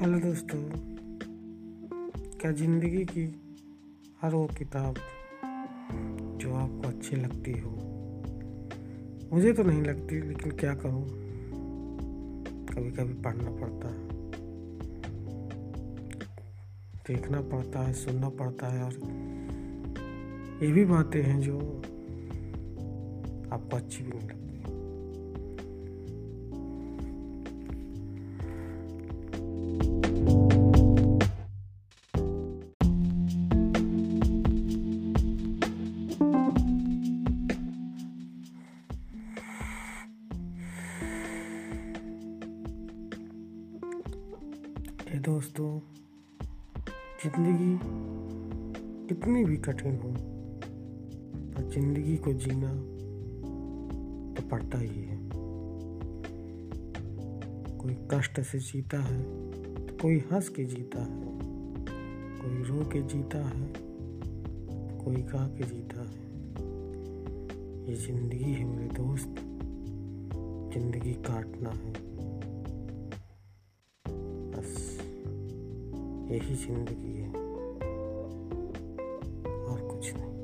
Hello दोस्तों, क्या ज़िंदगी की हर वो किताब जो आपको अच्छी लगती हो? मुझे तो नहीं लगती, लेकिन क्या करूँ? कभी कभी पढ़ना पड़ता है। देखना पड़ता है, सुनना पड़ता है, और ये भी बातें हैं जो आपको अच्छी भी नहीं लगती। हे दोस्तों। ज़िंदगी कितनी भी कठिन हो, पर ज़िंदगी को जीना तो पड़ता ही है। कोई कष्ट से जीता है तो कोई हंस के जीता है। कोई रो के जीता है तो कोई गा के जीता है। ये ज़िंदगी है मेरे दोस्त। ज़िंदगी काटना है। यही ज़िंदगी है। और कुछ नहीं।